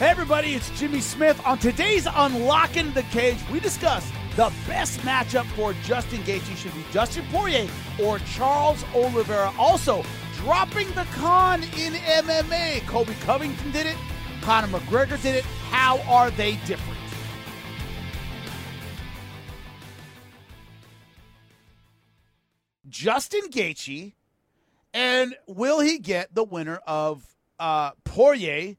Hey everybody, it's Jimmy Smith. On today's Unlocking the Cage, we discuss the best matchup for Justin Gaethje should be Dustin Poirier or Charles Oliveira. Also, dropping the con in MMA. Colby Covington did it. Conor McGregor did it. How are they different? Justin Gaethje, and will he get the winner of uh, Poirier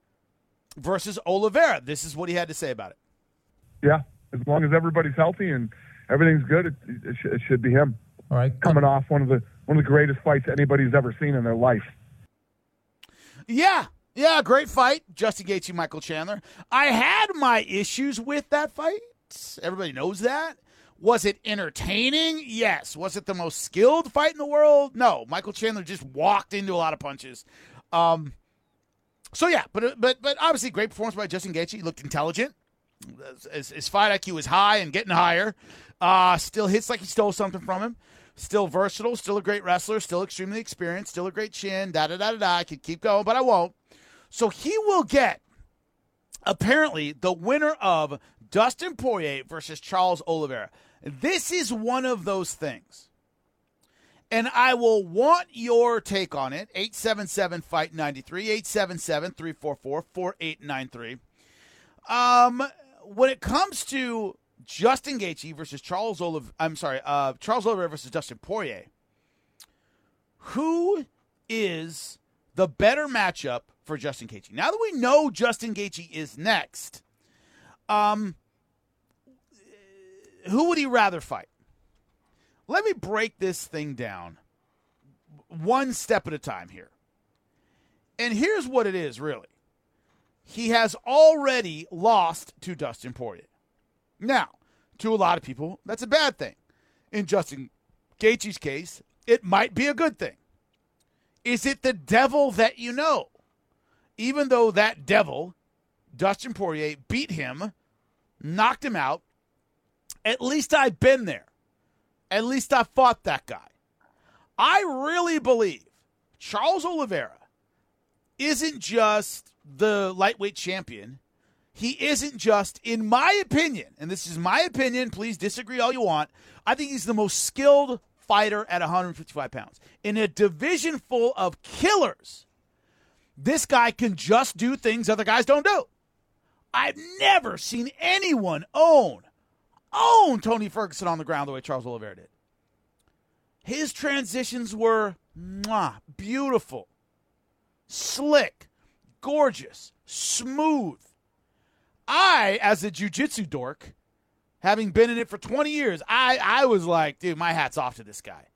versus Oliveira? This is what he had to say about it. Yeah, as long as everybody's healthy and everything's good, it, it, sh- it should be him. All right, coming off one of the one of the greatest fights anybody's ever seen in their life. Yeah, yeah, great fight, Justin Gaethje, Michael Chandler. I had my issues with that fight. Everybody knows that. Was it entertaining? Yes. Was it the most skilled fight in the world? No. Michael Chandler just walked into a lot of punches. Um, so yeah, but but but obviously great performance by Justin Gaethje. He looked intelligent. His, his fight IQ was high and getting higher. Uh, still hits like he stole something from him. Still versatile. Still a great wrestler. Still extremely experienced. Still a great chin. Da da da da da. I could keep going, but I won't. So he will get apparently the winner of Dustin Poirier versus Charles Oliveira. This is one of those things. And I will want your take on it. 877 Fight 93, 877 344 4893. Um, when it comes to Justin Gaethje versus Charles Olive, I'm sorry, uh, Charles Oliveira versus Dustin Poirier, who is the better matchup for Justin Gaethje? Now that we know Justin Gaethje is next, um, who would he rather fight? Let me break this thing down one step at a time here. And here's what it is really he has already lost to Dustin Poirier. Now, to a lot of people, that's a bad thing. In Justin Gaethje's case, it might be a good thing. Is it the devil that you know? Even though that devil, Dustin Poirier, beat him, knocked him out, at least I've been there. At least I fought that guy. I really believe Charles Oliveira isn't just the lightweight champion. He isn't just, in my opinion, and this is my opinion, please disagree all you want. I think he's the most skilled fighter at 155 pounds. In a division full of killers, this guy can just do things other guys don't do. I've never seen anyone own own Tony Ferguson on the ground the way Charles Oliveira did. His transitions were mwah, beautiful, slick, gorgeous, smooth. I, as a jujitsu dork, having been in it for 20 years, I, I was like, dude, my hat's off to this guy.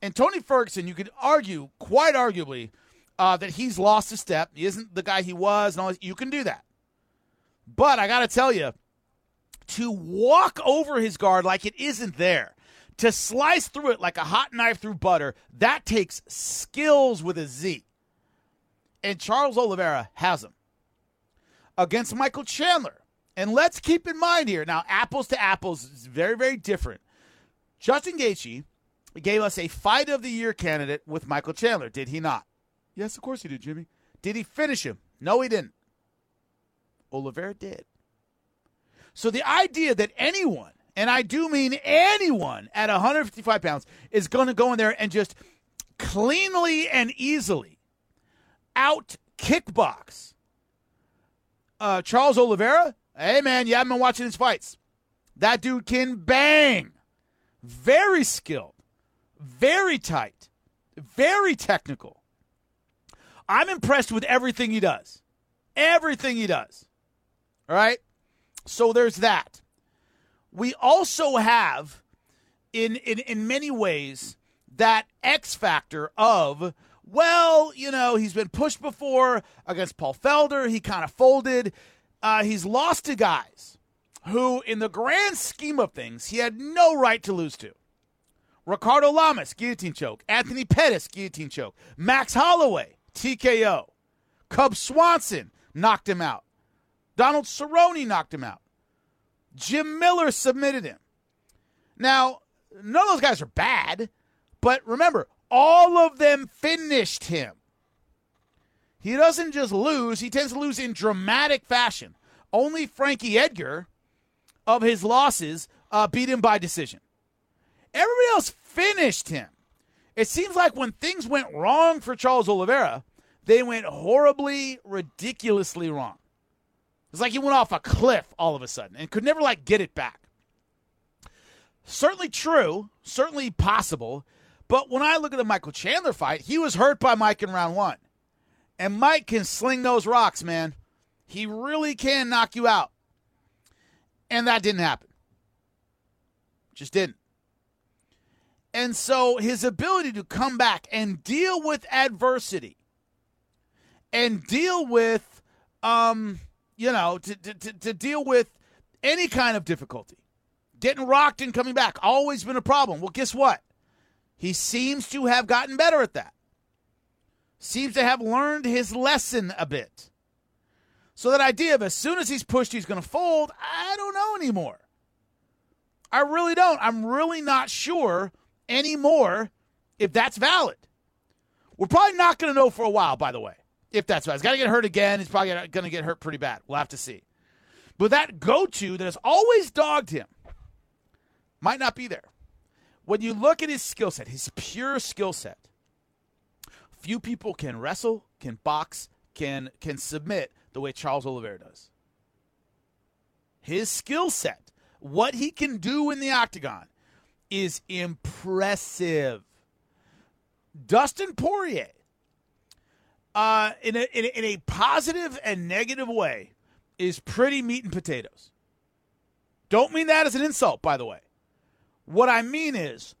And Tony Ferguson, you could argue, quite arguably, uh, that he's lost a step. He isn't the guy he was, and all this. You can do that. But I got to tell you, to walk over his guard like it isn't there, to slice through it like a hot knife through butter, that takes skills with a Z. And Charles Oliveira has them against Michael Chandler. And let's keep in mind here now, apples to apples is very, very different. Justin Gaethje gave us a fight of the year candidate with Michael Chandler, did he not? Yes, of course he did, Jimmy. Did he finish him? No, he didn't. Oliveira did. So the idea that anyone, and I do mean anyone at 155 pounds, is going to go in there and just cleanly and easily out kickbox uh, Charles Oliveira, hey man, you haven't been watching his fights. That dude can bang. Very skilled, very tight, very technical. I'm impressed with everything he does. Everything he does. All right? So there's that. We also have, in, in, in many ways, that X factor of, well, you know, he's been pushed before against Paul Felder. He kind of folded. Uh, he's lost to guys who, in the grand scheme of things, he had no right to lose to. Ricardo Lamas, guillotine choke. Anthony Pettis, guillotine choke. Max Holloway, TKO. Cub Swanson knocked him out. Donald Cerrone knocked him out. Jim Miller submitted him. Now, none of those guys are bad, but remember, all of them finished him. He doesn't just lose, he tends to lose in dramatic fashion. Only Frankie Edgar, of his losses, uh, beat him by decision. Everybody else finished him. It seems like when things went wrong for Charles Oliveira, they went horribly, ridiculously wrong. It's like he went off a cliff all of a sudden and could never like get it back. Certainly true, certainly possible, but when I look at the Michael Chandler fight, he was hurt by Mike in round one. And Mike can sling those rocks, man. He really can knock you out. And that didn't happen. Just didn't. And so his ability to come back and deal with adversity and deal with, um, you know, to, to, to deal with any kind of difficulty, getting rocked and coming back, always been a problem. Well, guess what? He seems to have gotten better at that. Seems to have learned his lesson a bit. So that idea of as soon as he's pushed, he's going to fold, I don't know anymore. I really don't. I'm really not sure anymore if that's valid. We're probably not going to know for a while, by the way, if that's valid. He's got to get hurt again. He's probably going to get hurt pretty bad. We'll have to see. But that go to that has always dogged him might not be there. When you look at his skill set, his pure skill set, few people can wrestle, can box, can can submit the way Charles Oliveira does. His skill set, what he can do in the octagon, is impressive. Dustin Poirier, uh, in, a, in, a, in a positive and negative way, is pretty meat and potatoes. Don't mean that as an insult, by the way. What I mean is,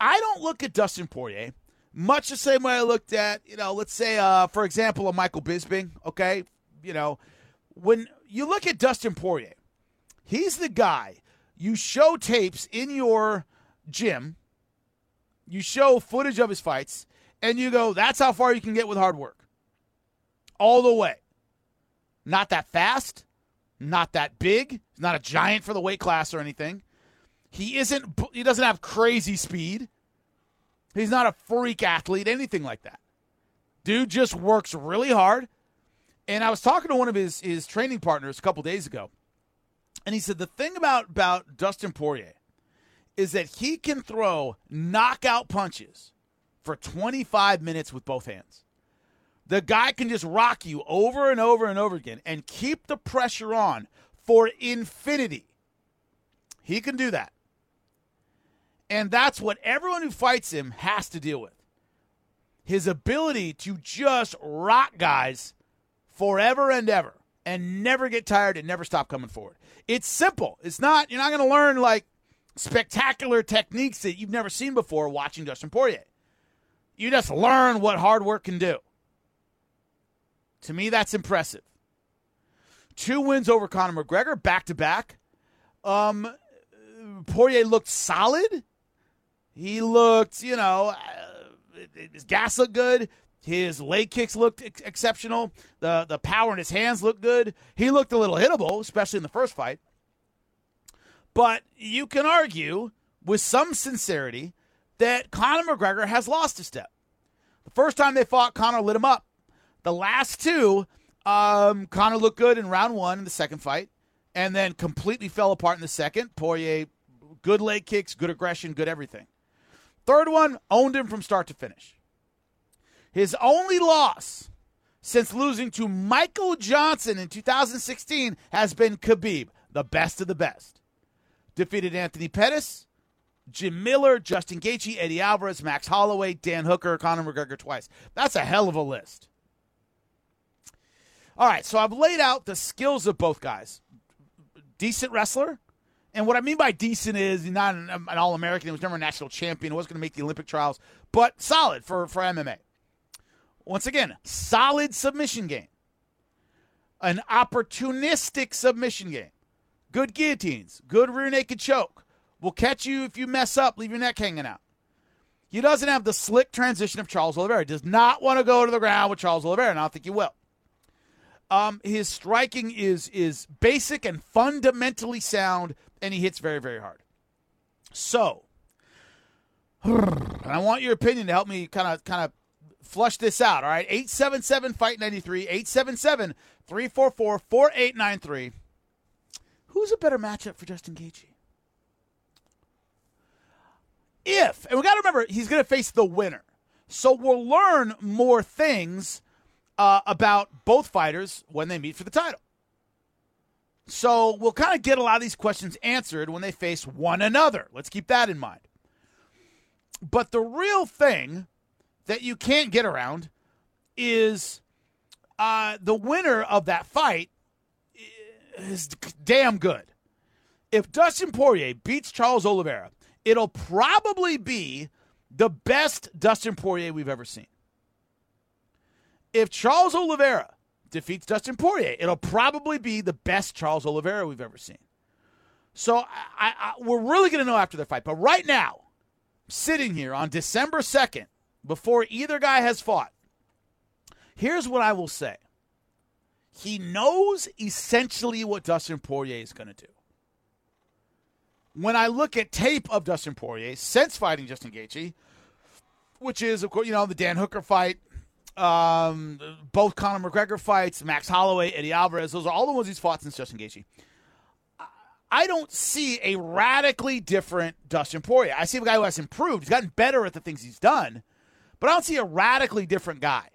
I don't look at Dustin Poirier much the same way I looked at, you know, let's say, uh, for example, a Michael Bisping. Okay, you know, when you look at Dustin Poirier, he's the guy you show tapes in your gym, you show footage of his fights, and you go, that's how far you can get with hard work. All the way. Not that fast, not that big, not a giant for the weight class or anything. He isn't he doesn't have crazy speed. He's not a freak athlete, anything like that. Dude just works really hard. And I was talking to one of his his training partners a couple days ago. And he said the thing about about Dustin Poirier is that he can throw knockout punches for 25 minutes with both hands. The guy can just rock you over and over and over again and keep the pressure on for infinity. He can do that. And that's what everyone who fights him has to deal with. His ability to just rock guys forever and ever and never get tired and never stop coming forward. It's simple. It's not, you're not going to learn like spectacular techniques that you've never seen before watching Dustin Poirier. You just learn what hard work can do. To me, that's impressive. Two wins over Conor McGregor back to back. Um, Poirier looked solid. He looked, you know, uh, his gas looked good. His leg kicks looked ex- exceptional. The the power in his hands looked good. He looked a little hittable, especially in the first fight. But you can argue with some sincerity that Conor McGregor has lost a step. The first time they fought, Conor lit him up. The last two, um, Conor looked good in round one in the second fight, and then completely fell apart in the second. Poirier, good leg kicks, good aggression, good everything. Third one, owned him from start to finish. His only loss since losing to Michael Johnson in 2016 has been Khabib, the best of the best. Defeated Anthony Pettis, Jim Miller, Justin Gaethje, Eddie Alvarez, Max Holloway, Dan Hooker, Conor McGregor twice. That's a hell of a list. All right, so I've laid out the skills of both guys. Decent wrestler, and what I mean by decent is not an, an All American. He was never a national champion. He wasn't going to make the Olympic trials, but solid for, for MMA. Once again, solid submission game. An opportunistic submission game. Good guillotines. Good rear naked choke. Will catch you if you mess up, leave your neck hanging out. He doesn't have the slick transition of Charles Oliveira. He does not want to go to the ground with Charles Oliveira, and I don't think he will. Um, his striking is is basic and fundamentally sound, and he hits very, very hard. So, I want your opinion to help me kind of kind of flush this out. All right, eight seven seven fight ninety three, eight seven seven three four four four eight nine three. Who's a better matchup for Justin Gaethje? If and we got to remember he's going to face the winner, so we'll learn more things uh, about both fighters when they meet for the title. So we'll kind of get a lot of these questions answered when they face one another. Let's keep that in mind. But the real thing that you can't get around is uh, the winner of that fight is damn good. If Dustin Poirier beats Charles Oliveira, it'll probably be the best Dustin Poirier we've ever seen. If Charles Oliveira defeats Dustin Poirier, it'll probably be the best Charles Oliveira we've ever seen. So I, I, we're really going to know after the fight. But right now, sitting here on December 2nd, before either guy has fought, here's what I will say. He knows essentially what Dustin Poirier is going to do. When I look at tape of Dustin Poirier since fighting Justin Gaethje, which is, of course, you know, the Dan Hooker fight, um, both Conor McGregor fights, Max Holloway, Eddie Alvarez, those are all the ones he's fought since Justin Gaethje. I don't see a radically different Dustin Poirier. I see a guy who has improved. He's gotten better at the things he's done, but I don't see a radically different guy.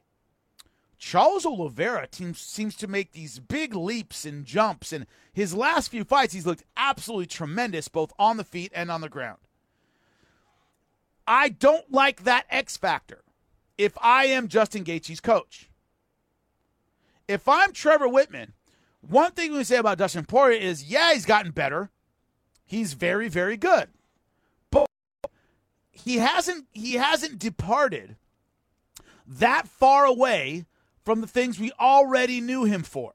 Charles Oliveira seems, seems to make these big leaps and jumps, and his last few fights, he's looked absolutely tremendous both on the feet and on the ground. I don't like that X factor if I am Justin Gaethje's coach. If I'm Trevor Wittman, one thing we say about Dustin Poirier is, yeah, he's gotten better. He's very, very good, but he hasn't he hasn't departed that far away from the things we already knew him for.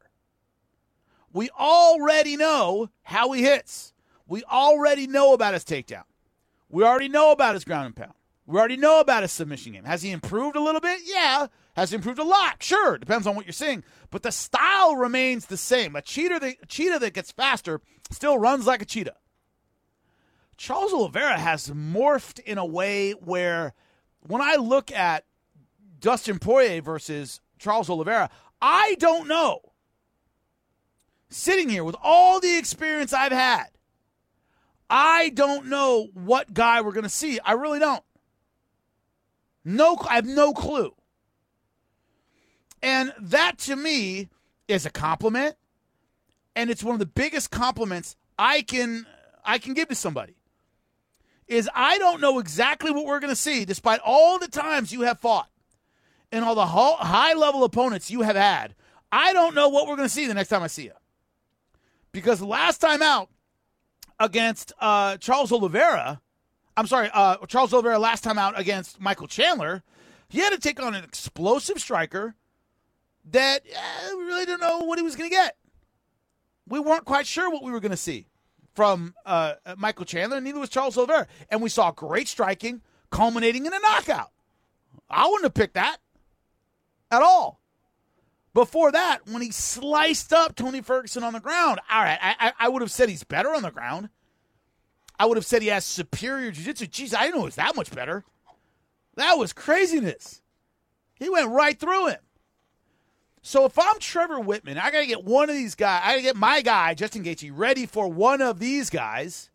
We already know how he hits. We already know about his takedown. We already know about his ground and pound. We already know about his submission game. Has he improved a little bit? Yeah. Has he improved a lot? Sure. Depends on what you're seeing. But the style remains the same. A cheater that, a cheetah that gets faster still runs like a cheetah. Charles Oliveira has morphed in a way where when I look at Dustin Poirier versus Charles Oliveira, I don't know. Sitting here with all the experience I've had, I don't know what guy we're going to see. I really don't. No, I have no clue. And that to me is a compliment, and it's one of the biggest compliments I can I can give to somebody. Is I don't know exactly what we're going to see, despite all the times you have fought and all the high level opponents you have had. I don't know what we're going to see the next time I see you, because last time out against uh, Charles Oliveira, I'm sorry, uh, Charles Oliveira last time out against Michael Chandler, he had to take on an explosive striker that uh, we really didn't know what he was going to get. We weren't quite sure what we were going to see from uh, Michael Chandler, neither was Charles Oliveira. And we saw great striking culminating in a knockout. I wouldn't have picked that at all. Before that, when he sliced up Tony Ferguson on the ground, all right, I, I would have said he's better on the ground. I would have said he has superior jiu-jitsu. Jeez, I didn't know it was that much better. That was craziness. He went right through him. So if I'm Trevor Wittman, I got to get one of these guys. I got to get my guy, Justin Gaethje, ready for one of these guys.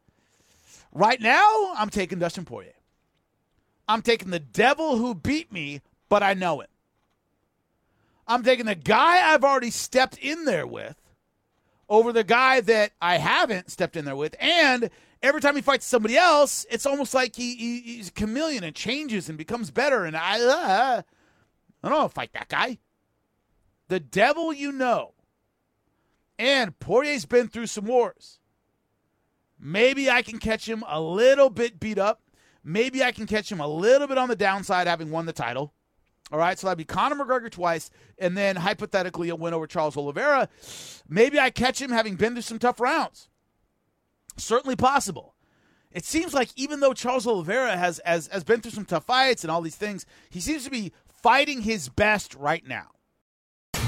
Right now, I'm taking Dustin Poirier. I'm taking the devil who beat me, but I know it. I'm taking the guy I've already stepped in there with over the guy that I haven't stepped in there with. And every time he fights somebody else, it's almost like he, he he's a chameleon and changes and becomes better. And I, uh, I don't want to fight that guy. The devil you know. And Poirier's been through some wars. Maybe I can catch him a little bit beat up. Maybe I can catch him a little bit on the downside having won the title. All right, so that'd be Conor McGregor twice, and then hypothetically a win over Charles Oliveira. Maybe I catch him having been through some tough rounds. Certainly possible. It seems like even though Charles Oliveira has, has, has been through some tough fights and all these things, he seems to be fighting his best right now.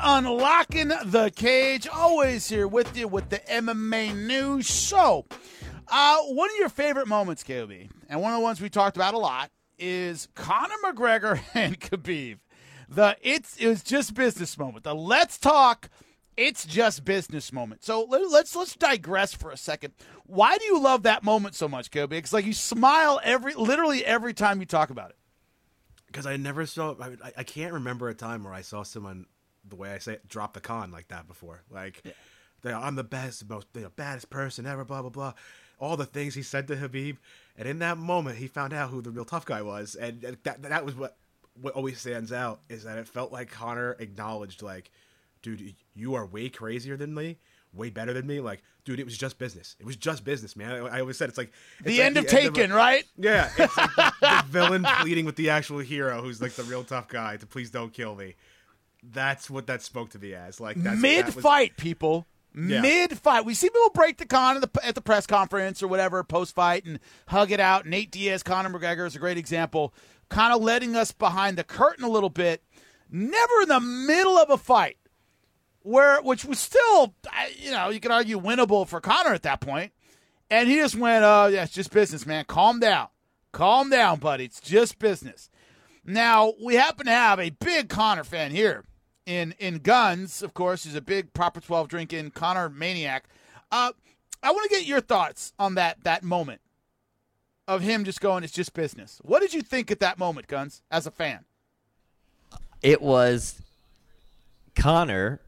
Unlocking the cage, always here with you with the MMA news. So, uh, one of your favorite moments, KOB, and one of the ones we talked about a lot, is Conor McGregor and Khabib. The it's it was just business moment. The let's talk. It's just business moment. So let, let's let's digress for a second. Why do you love that moment so much, Kobe? Because like you smile every literally every time you talk about it. Because I never saw. I, I can't remember a time where I saw someone the way I say it, drop the con like that before. Like, yeah. I'm the best, most you know, baddest person ever. Blah blah blah. All the things he said to Khabib, and in that moment, he found out who the real tough guy was, and that that was what what always stands out is that it felt like Conor acknowledged like, dude, you are way crazier than me, way better than me. Like, dude, it was just business. It was just business, man. I, I always said it's like it's the like end the of Taken, of a, right? Yeah, it's like the, the villain pleading with the actual hero, who's like the real tough guy, to please don't kill me. That's what that spoke to me as. Like mid fight, people. Yeah. Mid fight, we see people break the con at the, at the press conference or whatever post fight and hug it out. Nate Diaz, Conor McGregor is a great example, kind of letting us behind the curtain a little bit. Never in the middle of a fight, where which was still, you know, you could argue winnable for Conor at that point, and he just went, "Oh yeah, it's just business, man. Calm down, calm down, buddy. It's just business." Now we happen to have a big Conor fan here in in guns, of course, is a big proper twelve drinking Conor maniac. Uh, I want to get your thoughts on that that moment of him just going, "It's just business." What did you think at that moment, Guns, as a fan? It was Conor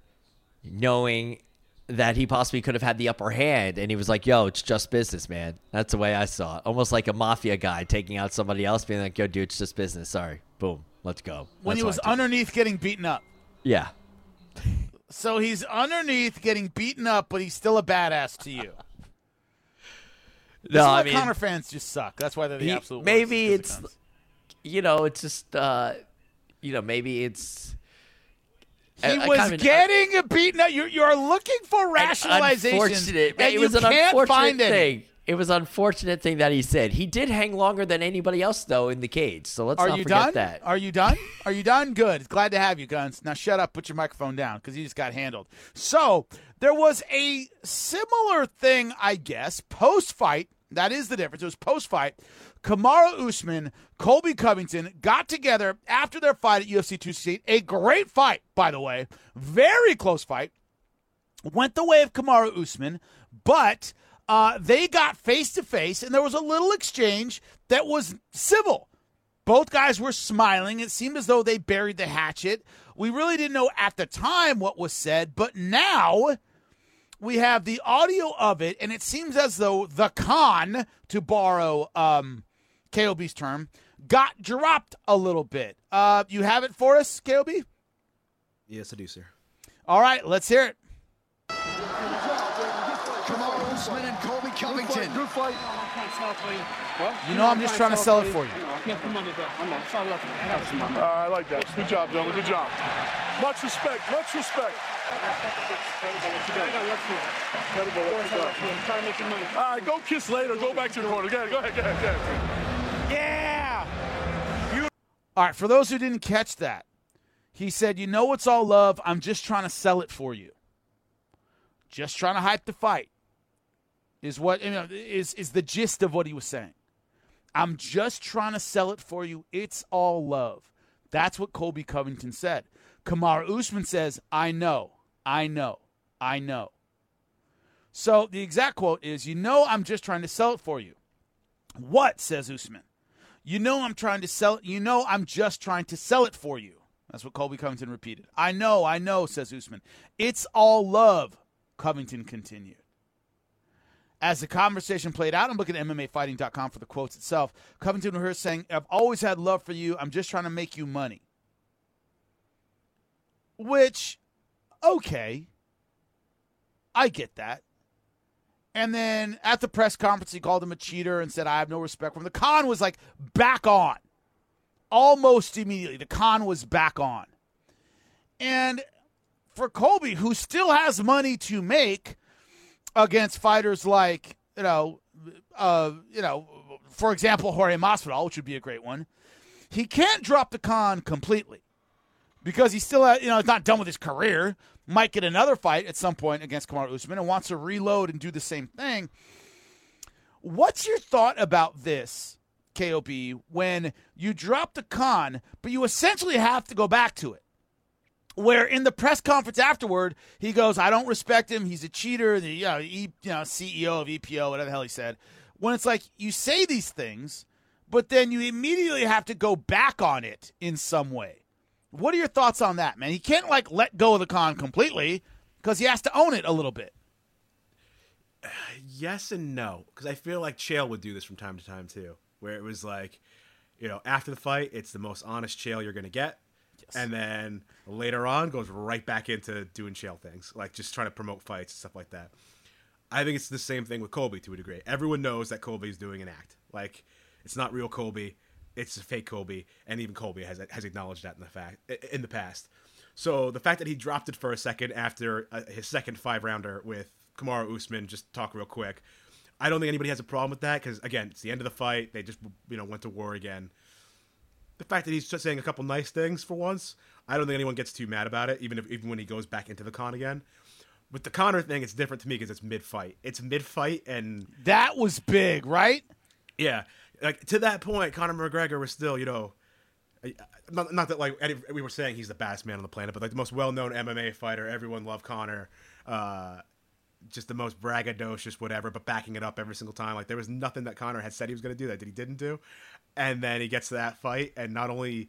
knowing that he possibly could have had the upper hand, and he was like, "Yo, it's just business, man." That's the way I saw it. Almost like a mafia guy taking out somebody else, being like, "Yo, dude, it's just business. Sorry, boom, let's go." When That's he was underneath getting beaten up. Yeah. So he's underneath getting beaten up, but he's still a badass to you. no, I mean, Conor fans just suck. That's why they're the he, absolute. Maybe it's, you know, it's just, uh, you know, maybe it's. He I, was getting beaten up. You're, you're looking for rationalization. Unfortunate. And it was an unfortunate thing. It was an unfortunate thing that he said. He did hang longer than anybody else though in the cage. So let's Are not you forget done? that. Are you done? Are you done? Good. Glad to have you, Guns. Now shut up. Put your microphone down because you just got handled. So there was a similar thing, I guess, post fight. That is the difference. It was post fight. Kamaru Usman, Colby Covington got together after their fight at UFC 268. A great fight, by the way. Very close fight. Went the way of Kamaru Usman, but uh, they got face to face, and there was a little exchange that was civil. Both guys were smiling. It seemed as though they buried the hatchet. We really didn't know at the time what was said, but now we have the audio of it, and it seems as though the con, to borrow um, KOB's term, got dropped a little bit. Uh, you have it for us, KOB? Yes, I do, sir. All right, let's hear it. Usman and Colby Covington. Good fight. You know I'm just trying to sell it for you. Uh, I like that. Good job, gentlemen. Good job. Much respect. Much respect. All right, go kiss later. Go back to the corner. Go ahead. Go ahead. Go ahead. Yeah. You. All right. For those who didn't catch that, he said, "You know it's all love. I'm just trying to sell it for you. Just trying to hype the fight." is what you know, is is the gist of what he was saying. I'm just trying to sell it for you. It's all love. That's what Colby Covington said. Kamaru Usman says, "I know, I know, I know." So the exact quote is, "You know, I'm just trying to sell it for you." What says Usman? You know, I'm trying to sell it. You know, I'm just trying to sell it for you. That's what Colby Covington repeated. I know, I know, says Usman. It's all love. Covington continued. As the conversation played out, I'm looking at MMAfighting.com for the quotes itself. Covington was saying, I've always had love for you. I'm just trying to make you money. Which Okay. I get that. And then at the press conference, he called him a cheater and said, I have no respect for him. The con was like back on almost immediately. The con was back on. And for Colby, who still has money to make against fighters like, you know, uh, you know, for example, Jorge Masvidal, which would be a great one, he can't drop the con completely because he's still, you know, he's not done with his career. Might get another fight at some point against Kamaru Usman and wants to reload and do the same thing. What's your thought about this, KOB, when you drop the con, but you essentially have to go back to it? Where in the press conference afterward, he goes, "I don't respect him. He's a cheater. The you know, e, you know CEO of EPO, whatever the hell he said." When it's like you say these things, but then you immediately have to go back on it in some way. What are your thoughts on that, man? He can't like let go of the con completely because he has to own it a little bit. Yes and no, because I feel like Chael would do this from time to time too, where it was like, you know, after the fight, it's the most honest Chael you're gonna get, yes. and then later on goes right back into doing Chael things, like just trying to promote fights and stuff like that. I think it's the same thing with Colby to a degree. Everyone knows that Colby's doing an act. Like it's not real Colby, it's a fake Colby, and even Colby has has acknowledged that in the fact in the past. So the fact that he dropped it for a second after uh, his second five rounder with Kamaru Usman, just talk real quick. I don't think anybody has a problem with that because again, it's the end of the fight. They just you know went to war again. The fact that he's just saying a couple nice things for once, I don't think anyone gets too mad about it, even if even when he goes back into the con again. With the Conor thing, it's different to me because it's mid fight. It's mid fight, and that was big, right? Yeah, like to that point, Conor McGregor was still, you know, not, not that like we were saying he's the baddest man on the planet, but like the most well-known MMA fighter. Everyone loved Conor. Uh, just the most braggadocious, whatever, but backing it up every single time. Like there was nothing that Conor had said he was going to do that, that he didn't do. And then he gets to that fight, and not only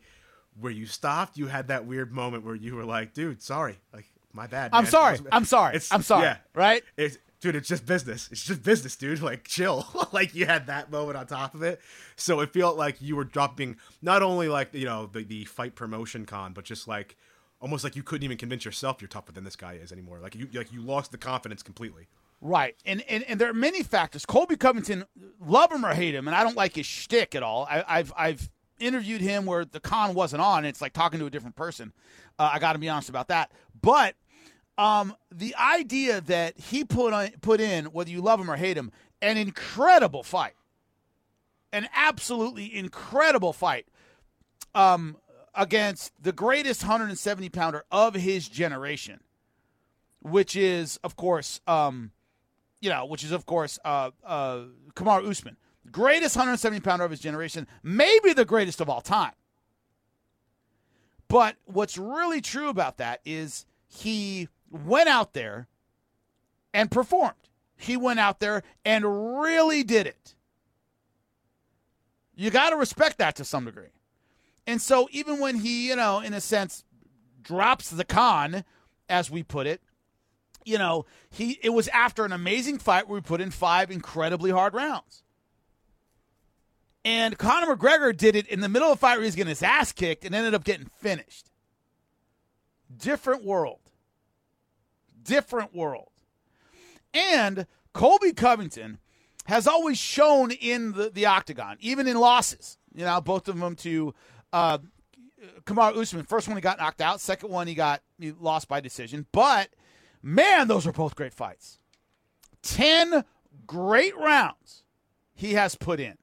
where you stopped, you had that weird moment where you were like, "Dude, sorry, like my bad." I'm sorry. I'm sorry. It's, I'm sorry. Yeah, right. It's, dude, it's just business. It's just business, dude. Like, chill. like, you had that moment on top of it. So it felt like you were dropping not only like, you know, the, the fight promotion con, but just like almost like you couldn't even convince yourself you're tougher than this guy is anymore. Like you like you lost the confidence completely. Right. And, and and there are many factors. Colby Covington, love him or hate him, and I don't like his shtick at all. I, have I've interviewed him where the con wasn't on. It's like talking to a different person. Uh, I got to be honest about that. But um, the idea that he put on, put in, whether you love him or hate him, an incredible fight, an absolutely incredible fight um, against the greatest 170 pounder of his generation, which is, of course, um, you know, which is, of course, uh, uh, Kamaru Usman, greatest 170 pounder of his generation, maybe the greatest of all time. But what's really true about that is he went out there and performed. He went out there and really did it. You got to respect that to some degree. And so, even when he, you know, in a sense, drops the con, as we put it, you know, he it was after an amazing fight where we put in five incredibly hard rounds. And Conor McGregor did it in the middle of the fight where he's getting his ass kicked and ended up getting finished. Different world different world. And Colby Covington has always shown in the, the octagon, even in losses. You know, both of them to uh, Kamaru Usman. First one he got knocked out. Second one he got he lost by decision. But man, those are both great fights. Ten great rounds he has put in.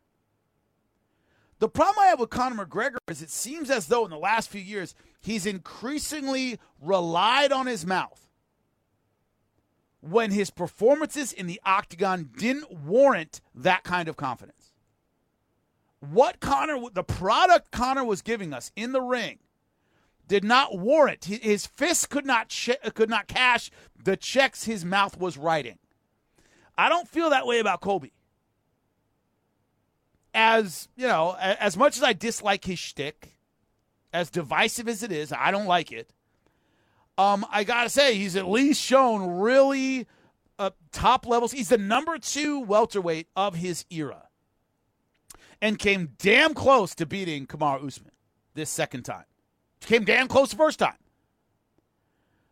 The problem I have with Conor McGregor is it seems as though in the last few years he's increasingly relied on his mouth when his performances in the octagon didn't warrant that kind of confidence. What Conor, the product Conor was giving us in the ring, did not warrant. His fist could not could not cash the checks his mouth was writing. I don't feel that way about Colby. As you know, as much as I dislike his shtick, as divisive as it is, I don't like it um, I gotta say he's at least shown really uh, top levels. He's the number two welterweight of his era, and came damn close to beating Kamaru Usman this second time. Came damn close the first time.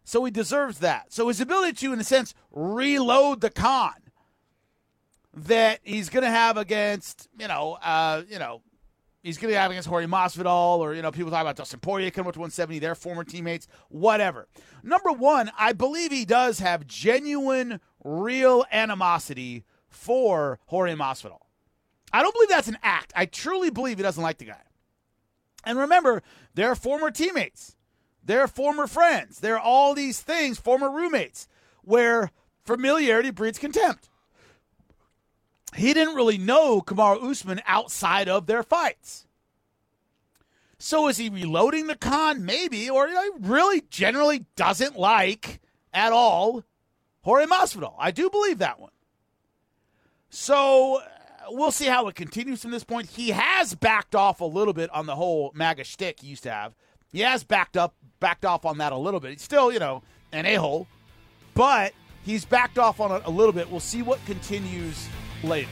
So he deserves that. So his ability to, in a sense, reload the con that he's going to have against, you know, uh, you know, he's going to have against Jorge Masvidal, or you know, people talk about Dustin Poirier coming up to 170, their former teammates, whatever. Number one, I believe he does have genuine, real animosity for Jorge Masvidal. I don't believe that's an act. I truly believe he doesn't like the guy. And remember, they're former teammates. They're former friends. They're all these things, former roommates, where familiarity breeds contempt. He didn't really know Kamaru Usman outside of their fights. So is he reloading the con? Maybe, or he really generally doesn't like at all Jorge Masvidal. I do believe that one. So we'll see how it continues from this point. He has backed off a little bit on the whole MAGA shtick he used to have. He has backed up, backed off on that a little bit. He's still, you know, an a hole, but he's backed off on it a little bit. We'll see what continues later.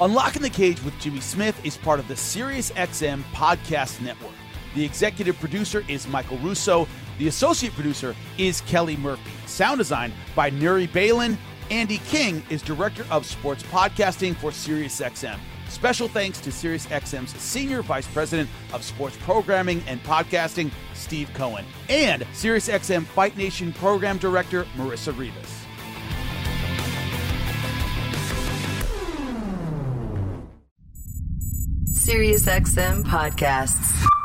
Unlocking the Cage with Jimmy Smith is part of the SiriusXM podcast network. The executive producer is Michael Russo. The associate producer is Kelly Murphy. Sound design by Nuri Balin. Andy King is director of sports podcasting for SiriusXM. Special thanks to SiriusXM's senior vice president of sports programming and podcasting, Steve Cohen, and SiriusXM Fight Nation program director, Marissa Rivas. SiriusXM podcasts.